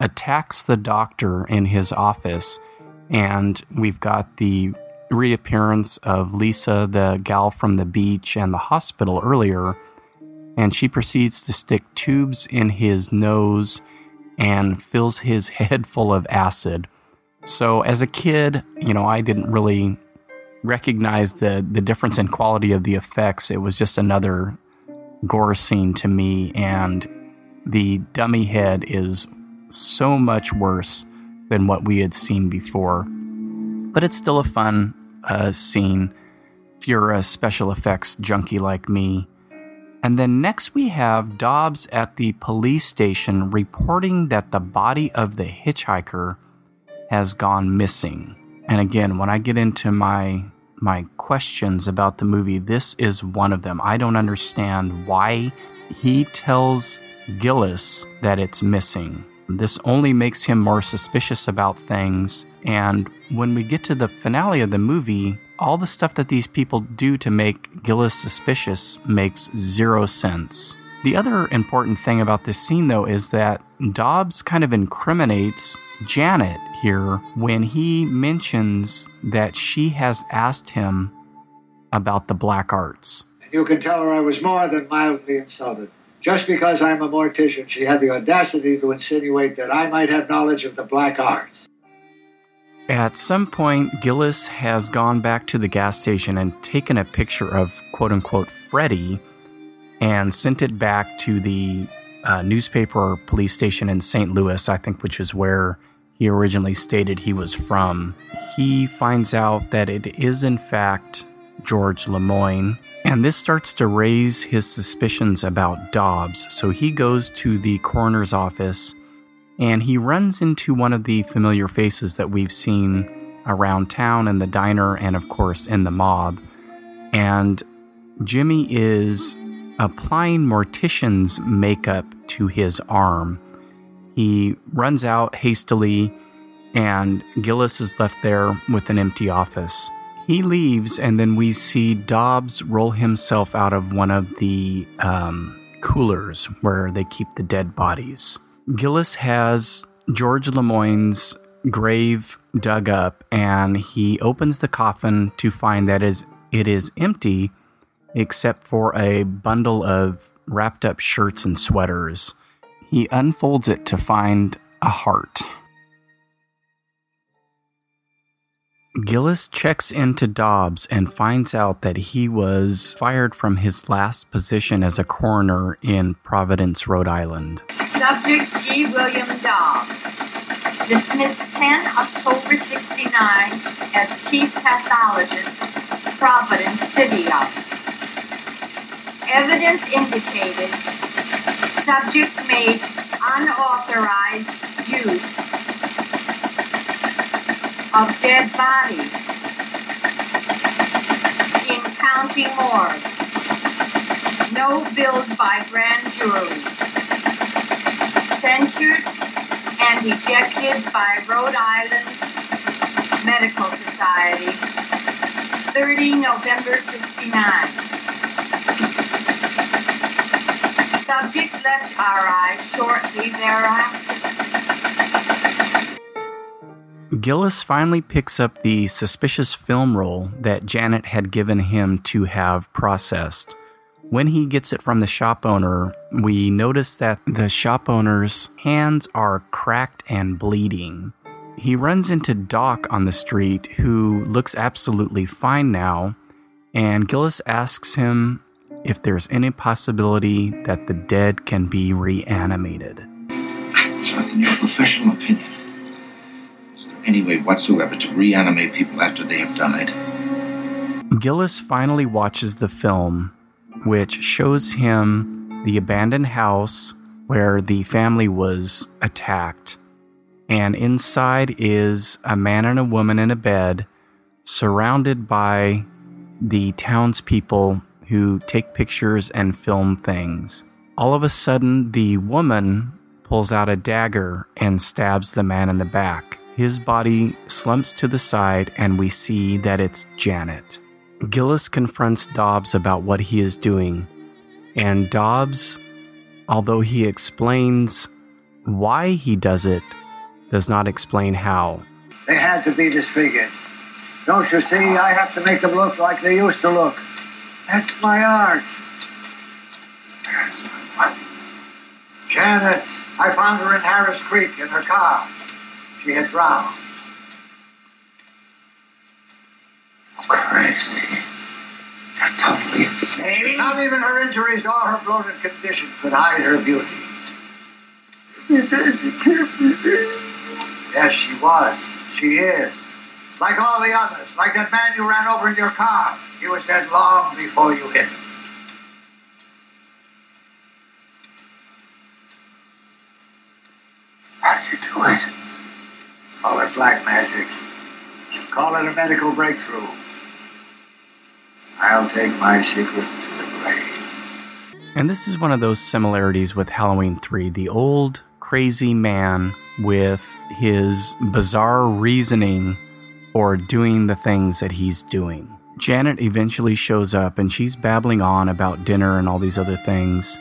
attacks the doctor in his office, and we've got the reappearance of Lisa, the gal from the beach and the hospital earlier, and she proceeds to stick tubes in his nose and fills his head full of acid. So, as a kid, you know, I didn't really recognize the the difference in quality of the effects. It was just another gore scene to me, and the dummy head is so much worse than what we had seen before. But it's still a fun uh, scene if you're a special effects junkie like me. And then next we have Dobbs at the police station reporting that the body of the hitchhiker has gone missing. And again, when I get into my my questions about the movie, this is one of them. I don't understand why he tells Gillis that it's missing. This only makes him more suspicious about things. And when we get to the finale of the movie, all the stuff that these people do to make Gillis suspicious makes zero sense. The other important thing about this scene, though, is that Dobbs kind of incriminates Janet here when he mentions that she has asked him about the black arts. You can tell her I was more than mildly insulted. Just because I'm a mortician, she had the audacity to insinuate that I might have knowledge of the black arts. At some point, Gillis has gone back to the gas station and taken a picture of quote unquote Freddie and sent it back to the uh, newspaper or police station in St. Louis, I think, which is where he originally stated he was from. He finds out that it is, in fact, George Lemoyne, and this starts to raise his suspicions about Dobbs. So he goes to the coroner's office and he runs into one of the familiar faces that we've seen around town in the diner and, of course, in the mob. And Jimmy is applying mortician's makeup to his arm. He runs out hastily, and Gillis is left there with an empty office. He leaves, and then we see Dobbs roll himself out of one of the um, coolers where they keep the dead bodies. Gillis has George Lemoyne's grave dug up, and he opens the coffin to find that is it is empty, except for a bundle of wrapped up shirts and sweaters. He unfolds it to find a heart. Gillis checks into Dobbs and finds out that he was fired from his last position as a coroner in Providence, Rhode Island. Subject G. William Dobbs. Dismissed 10 October 69 as Chief Pathologist, Providence City Office. Evidence indicated subject made unauthorized use of dead bodies in county morgue. No bills by grand jury. Censured and ejected by Rhode Island Medical Society, 30 November 69. Subject left shortly thereafter. Gillis finally picks up the suspicious film roll that Janet had given him to have processed. When he gets it from the shop owner, we notice that the shop owner's hands are cracked and bleeding. He runs into Doc on the street, who looks absolutely fine now, and Gillis asks him if there's any possibility that the dead can be reanimated. In your professional opinion, is there any way whatsoever to reanimate people after they have died? Gillis finally watches the film, which shows him the abandoned house where the family was attacked. And inside is a man and a woman in a bed, surrounded by the townspeople who take pictures and film things. All of a sudden, the woman pulls out a dagger and stabs the man in the back. His body slumps to the side, and we see that it's Janet. Gillis confronts Dobbs about what he is doing, and Dobbs, although he explains why he does it, does not explain how. They had to be disfigured. Don't you see? I have to make them look like they used to look. That's my art. Janet, I found her in Harris Creek in her car. She had drowned. Crazy. You're totally insane. Not even her injuries or her bloated condition could hide her beauty. Yes, she was. She is. Like all the others. Like that man you ran over in your car. He was dead long before you hit him. How did you do it? Call it black magic. Call it a medical breakthrough. I'll take my secret to the grave. And this is one of those similarities with Halloween 3 the old crazy man with his bizarre reasoning for doing the things that he's doing. Janet eventually shows up and she's babbling on about dinner and all these other things.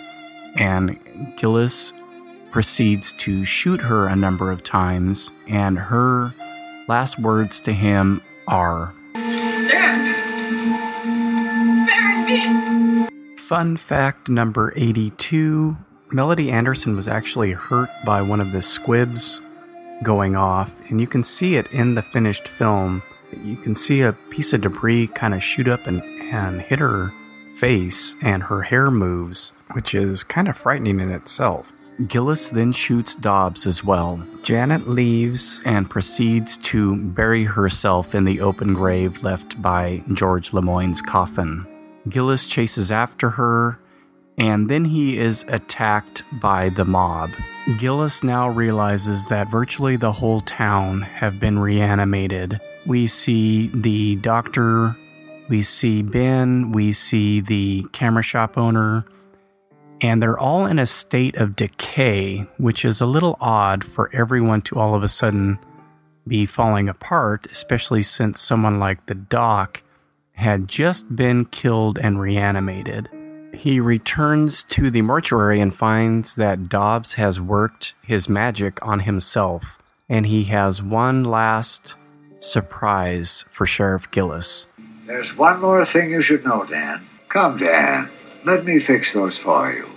And Gillis proceeds to shoot her a number of times, and her last words to him are Fun fact number 82 Melody Anderson was actually hurt by one of the squibs going off, and you can see it in the finished film. You can see a piece of debris kind of shoot up and, and hit her face, and her hair moves, which is kind of frightening in itself. Gillis then shoots Dobbs as well. Janet leaves and proceeds to bury herself in the open grave left by George Lemoyne's coffin. Gillis chases after her, and then he is attacked by the mob. Gillis now realizes that virtually the whole town have been reanimated. We see the doctor, we see Ben, we see the camera shop owner, and they're all in a state of decay, which is a little odd for everyone to all of a sudden be falling apart, especially since someone like the doc had just been killed and reanimated. He returns to the mortuary and finds that Dobbs has worked his magic on himself, and he has one last surprise for Sheriff Gillis. There's one more thing you should know, Dan. Come, Dan. Let me fix those for you.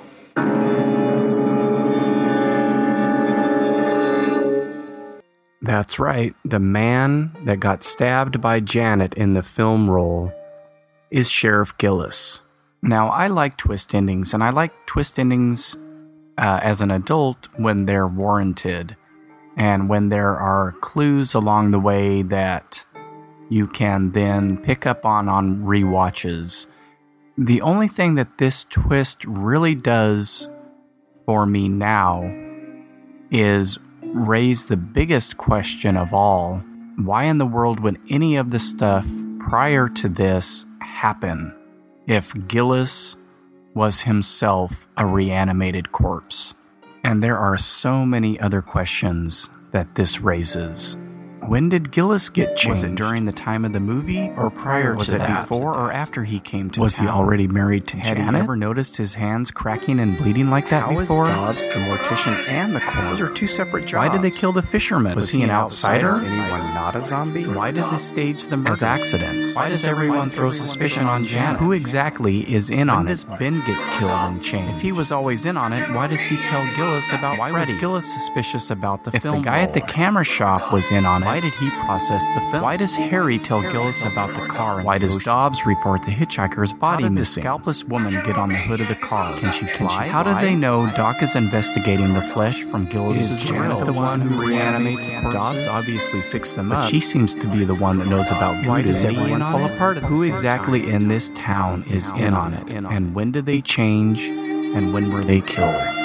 That's right, the man that got stabbed by Janet in the film role is Sheriff Gillis. Now, I like twist endings, and I like twist endings uh, as an adult when they're warranted and when there are clues along the way that you can then pick up on on rewatches. The only thing that this twist really does for me now is raise the biggest question of all why in the world would any of the stuff prior to this happen if Gillis was himself a reanimated corpse? And there are so many other questions that this raises. When did Gillis get changed? Was it during the time of the movie or prior was to it that? before or after he came to Was town? he already married to Had Janet? he ever noticed his hands cracking and bleeding like that How before? Dobbs, the mortician, and the coroner? Those are two separate jobs. Why did they kill the fisherman? Was, was he, an outsider? outsider? Is anyone not a zombie? Why did they stage the murders? As accidents? Why does everyone throw suspicion on Janet? Who exactly is in when on does it? Does Ben get killed and changed? If he was always in on it, why does he tell Gillis about why Freddy? was Gillis suspicious about the if film? If the guy at the camera shop was in on it, why did he process the film? Why does Harry tell Gillis about the car? Why does Dobbs report the hitchhiker's body How did missing? The scalpless woman get on the hood of the car. Can she fly? How do they know Doc is investigating the flesh from Gillis's Is Janet the one who reanimates the Dobbs obviously fixed them up. But she seems to be the one that knows about Why does everyone fall apart? Who exactly in this town is in on it? And when did they change? And when were they killed?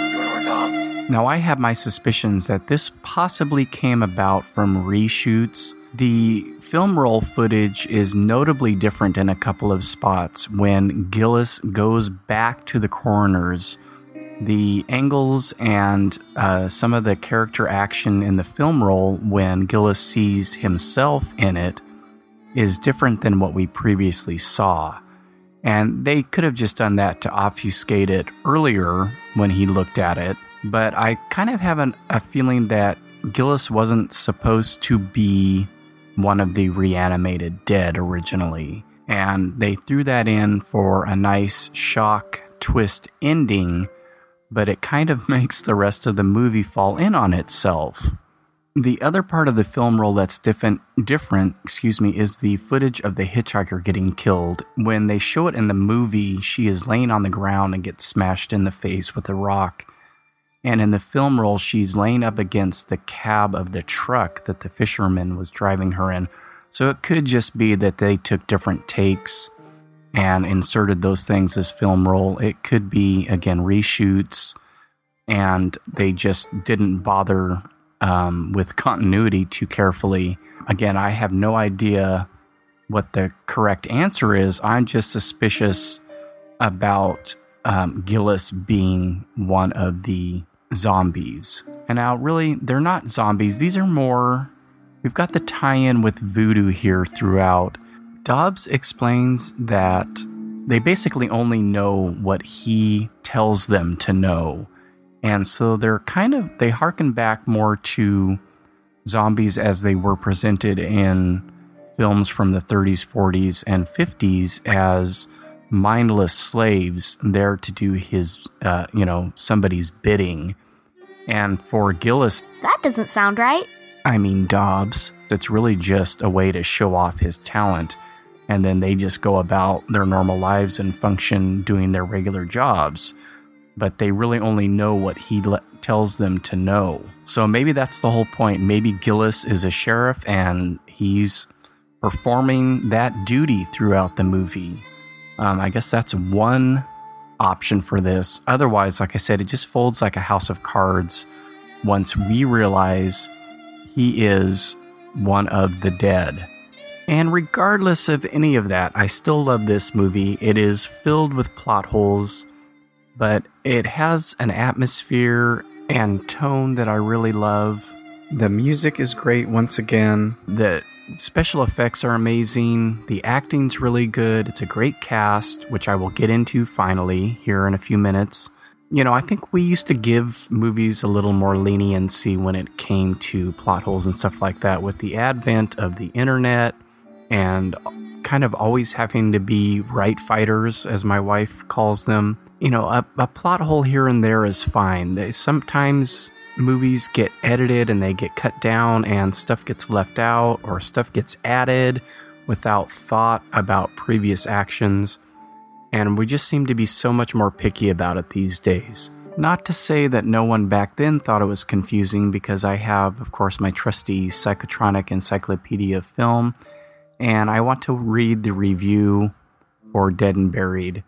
Now, I have my suspicions that this possibly came about from reshoots the film roll footage is notably different in a couple of spots. When Gillis goes back to the coroners, the angles and uh, some of the character action in the film roll when Gillis sees himself in it is different than what we previously saw. And they could have just done that to obfuscate it earlier when he looked at it. But I kind of have an, a feeling that Gillis wasn't supposed to be one of the reanimated dead originally. And they threw that in for a nice shock twist ending, but it kind of makes the rest of the movie fall in on itself. The other part of the film roll that's different, different, excuse me, is the footage of the hitchhiker getting killed. When they show it in the movie, she is laying on the ground and gets smashed in the face with a rock. And in the film roll, she's laying up against the cab of the truck that the fisherman was driving her in. So it could just be that they took different takes and inserted those things as film roll. It could be, again, reshoots, and they just didn't bother um, with continuity too carefully. Again, I have no idea what the correct answer is. I'm just suspicious about um, Gillis being one of the zombies. And now, really, they're not zombies. These are more. We've got the tie in with voodoo here throughout. Dobbs explains that they basically only know what he tells them to know. And so they're kind of, they harken back more to zombies as they were presented in films from the 30s, 40s, and 50s as mindless slaves there to do his, uh, you know, somebody's bidding. And for Gillis, that doesn't sound right. I mean, Dobbs, it's really just a way to show off his talent. And then they just go about their normal lives and function doing their regular jobs. But they really only know what he le- tells them to know. So maybe that's the whole point. Maybe Gillis is a sheriff and he's performing that duty throughout the movie. Um, I guess that's one option for this. Otherwise, like I said, it just folds like a house of cards once we realize he is one of the dead. And regardless of any of that, I still love this movie. It is filled with plot holes, but it has an atmosphere and tone that I really love. The music is great once again. The special effects are amazing. The acting's really good. It's a great cast, which I will get into finally here in a few minutes. You know, I think we used to give movies a little more leniency when it came to plot holes and stuff like that. With the advent of the internet and kind of always having to be right fighters, as my wife calls them, you know, a, a plot hole here and there is fine. They, sometimes movies get edited and they get cut down and stuff gets left out or stuff gets added without thought about previous actions. And we just seem to be so much more picky about it these days. Not to say that no one back then thought it was confusing, because I have, of course, my trusty Psychotronic Encyclopedia of Film, and I want to read the review for Dead and Buried.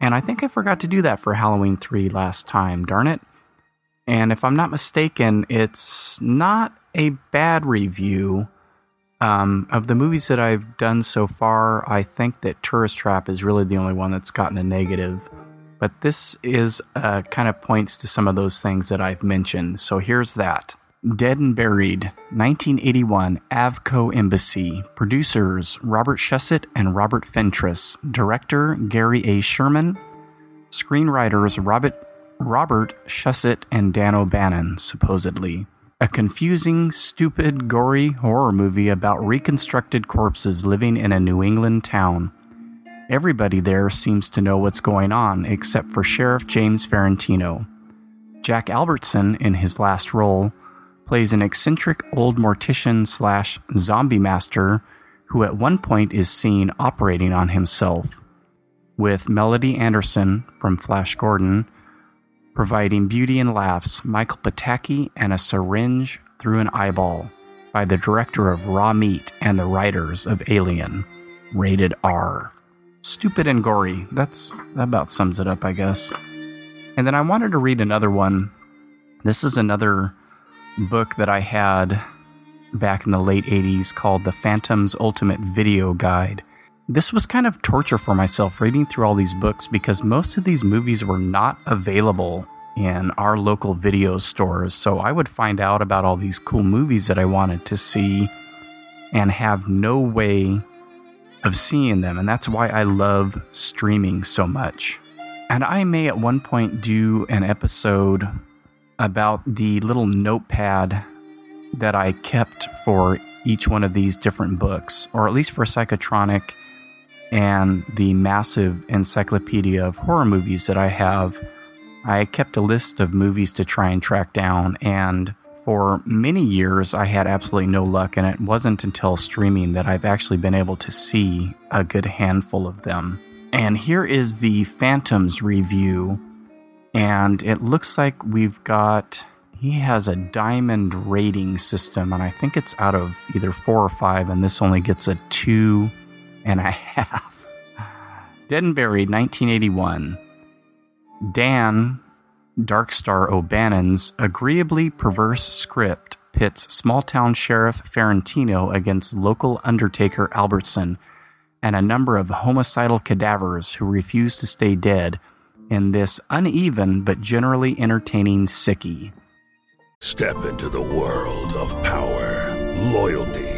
And I think I forgot to do that for Halloween 3 last time, darn it. And if I'm not mistaken, it's not a bad review. Um, of the movies that I've done so far, I think that Tourist Trap is really the only one that's gotten a negative. But this is uh, kind of points to some of those things that I've mentioned. So here's that. Dead and Buried, 1981, Avco Embassy. Producers Robert Shusett and Robert Fentress. Director Gary A. Sherman. Screenwriters Robert, Robert Shusett and Dan O'Bannon, supposedly. A confusing, stupid, gory horror movie about reconstructed corpses living in a New England town. Everybody there seems to know what's going on except for Sheriff James Farentino. Jack Albertson, in his last role, plays an eccentric old mortician slash zombie master who at one point is seen operating on himself, with Melody Anderson from Flash Gordon providing beauty and laughs, Michael Pataki, and a syringe through an eyeball by the director of Raw Meat and the writers of Alien, rated R. Stupid and gory. That's that about sums it up, I guess. And then I wanted to read another one. This is another book that I had back in the late 80s called The Phantom's Ultimate Video Guide. This was kind of torture for myself reading through all these books because most of these movies were not available in our local video stores. So I would find out about all these cool movies that I wanted to see and have no way of seeing them. And that's why I love streaming so much. And I may at one point do an episode about the little notepad that I kept for each one of these different books, or at least for Psychotronic and the massive encyclopedia of horror movies that I have, I kept a list of movies to try and track down. And for many years, I had absolutely no luck. And it wasn't until streaming that I've actually been able to see a good handful of them. And here is the Phantoms review. And it looks like we've got. He has a diamond rating system, and I think it's out of either four or five, and this only gets a two and a half. Dead and Buried, 1981. Dan Darkstar O'Bannon's agreeably perverse script pits small town sheriff Farentino against local undertaker Albertson and a number of homicidal cadavers who refuse to stay dead in this uneven but generally entertaining sickie. Step into the world of power, loyalty,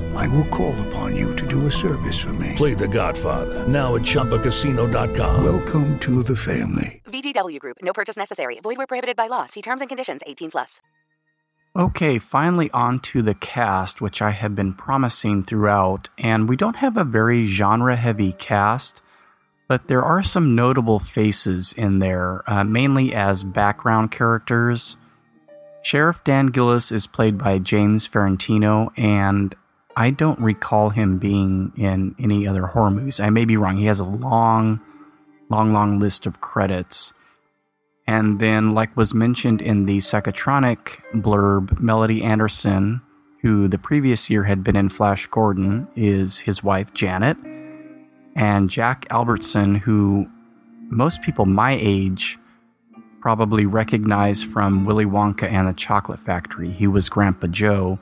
I will call upon you to do a service for me. Play The Godfather now at ChumbaCasino.com. Welcome to the family. VGW Group. No purchase necessary. Void where prohibited by law. See terms and conditions. 18 plus. Okay, finally on to the cast, which I have been promising throughout. And we don't have a very genre heavy cast, but there are some notable faces in there, uh, mainly as background characters. Sheriff Dan Gillis is played by James Farentino, and I don't recall him being in any other horror movies. I may be wrong. He has a long, long, long list of credits. And then, like was mentioned in the Psychotronic blurb, Melody Anderson, who the previous year had been in Flash Gordon, is his wife, Janet. And Jack Albertson, who most people my age probably recognize from Willy Wonka and the Chocolate Factory. He was Grandpa Joe.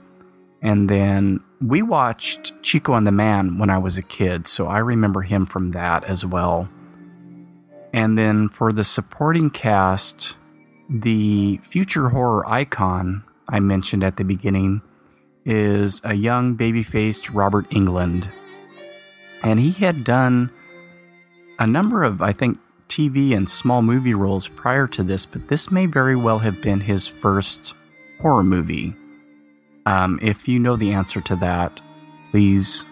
And then we watched Chico and the Man when I was a kid, so I remember him from that as well. And then for the supporting cast, the future horror icon I mentioned at the beginning is a young baby faced Robert Englund. And he had done a number of, I think, TV and small movie roles prior to this, but this may very well have been his first horror movie. Um, if you know the answer to that, please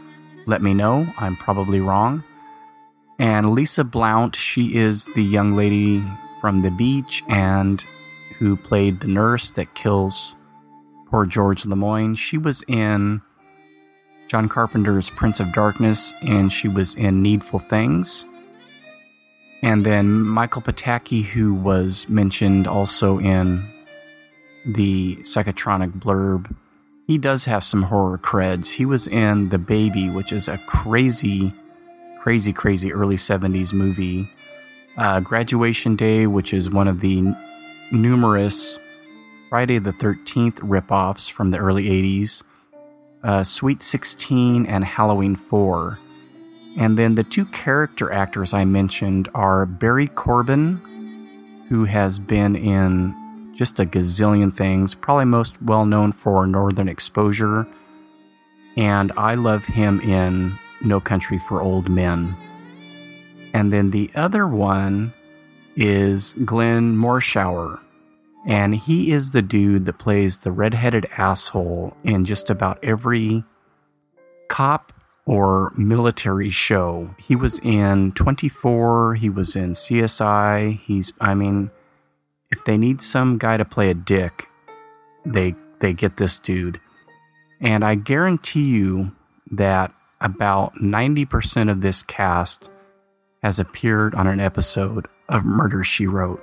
let me know. I'm probably wrong. And Lisa Blount, she is the young lady from the beach and who played the nurse that kills poor George Lemoyne. She was in John Carpenter's Prince of Darkness and she was in Needful Things. And then Michael Pataki, who was mentioned also in the Psychotronic blurb, he does have some horror creds. He was in The Baby, which is a crazy, crazy, crazy early 70s movie uh, Graduation Day, which is one of the n- numerous Friday the 13th ripoffs from the early 80s, uh, Sweet 16, and Halloween 4. And then the two character actors I mentioned are Barry Corbin, who has been in just a gazillion things, probably most well known for Northern Exposure. And I love him in No Country for Old Men. And then the other one is Glenn Morshower. And he is the dude that plays the redheaded asshole in just about every cop or military show. He was in 24, he was in CSI. He's I mean, if they need some guy to play a dick, they they get this dude. And I guarantee you that about 90% of this cast has appeared on an episode of Murder She Wrote.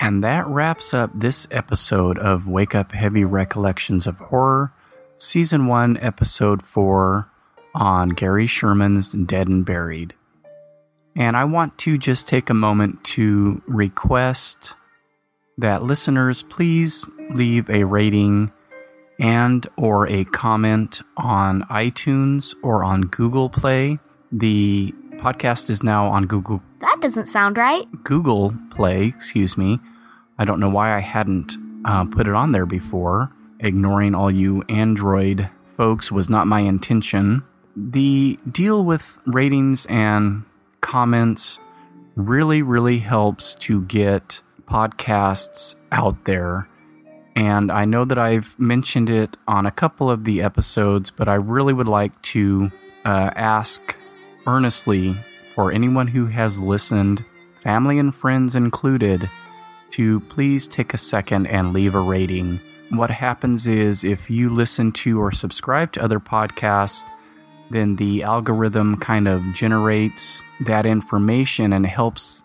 And that wraps up this episode of Wake Up Heavy Recollections of Horror, Season 1, Episode 4 on Gary Sherman's Dead and Buried. And I want to just take a moment to request that listeners please leave a rating and or a comment on iTunes or on Google Play. The podcast is now on Google That doesn't sound right. Google Play, excuse me. I don't know why I hadn't uh, put it on there before. Ignoring all you Android folks was not my intention. The deal with ratings and comments really, really helps to get podcasts out there. And I know that I've mentioned it on a couple of the episodes, but I really would like to uh, ask earnestly for anyone who has listened, family and friends included, to please take a second and leave a rating. What happens is if you listen to or subscribe to other podcasts, then the algorithm kind of generates that information and helps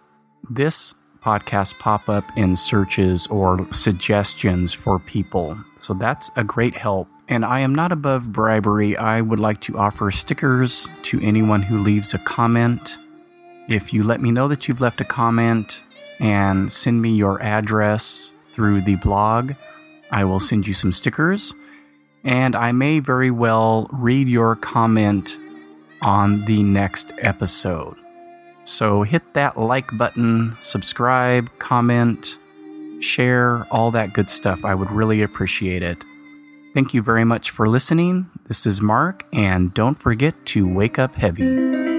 this podcast pop up in searches or suggestions for people. So that's a great help. And I am not above bribery. I would like to offer stickers to anyone who leaves a comment. If you let me know that you've left a comment and send me your address through the blog, I will send you some stickers. And I may very well read your comment on the next episode. So hit that like button, subscribe, comment, share, all that good stuff. I would really appreciate it. Thank you very much for listening. This is Mark, and don't forget to wake up heavy.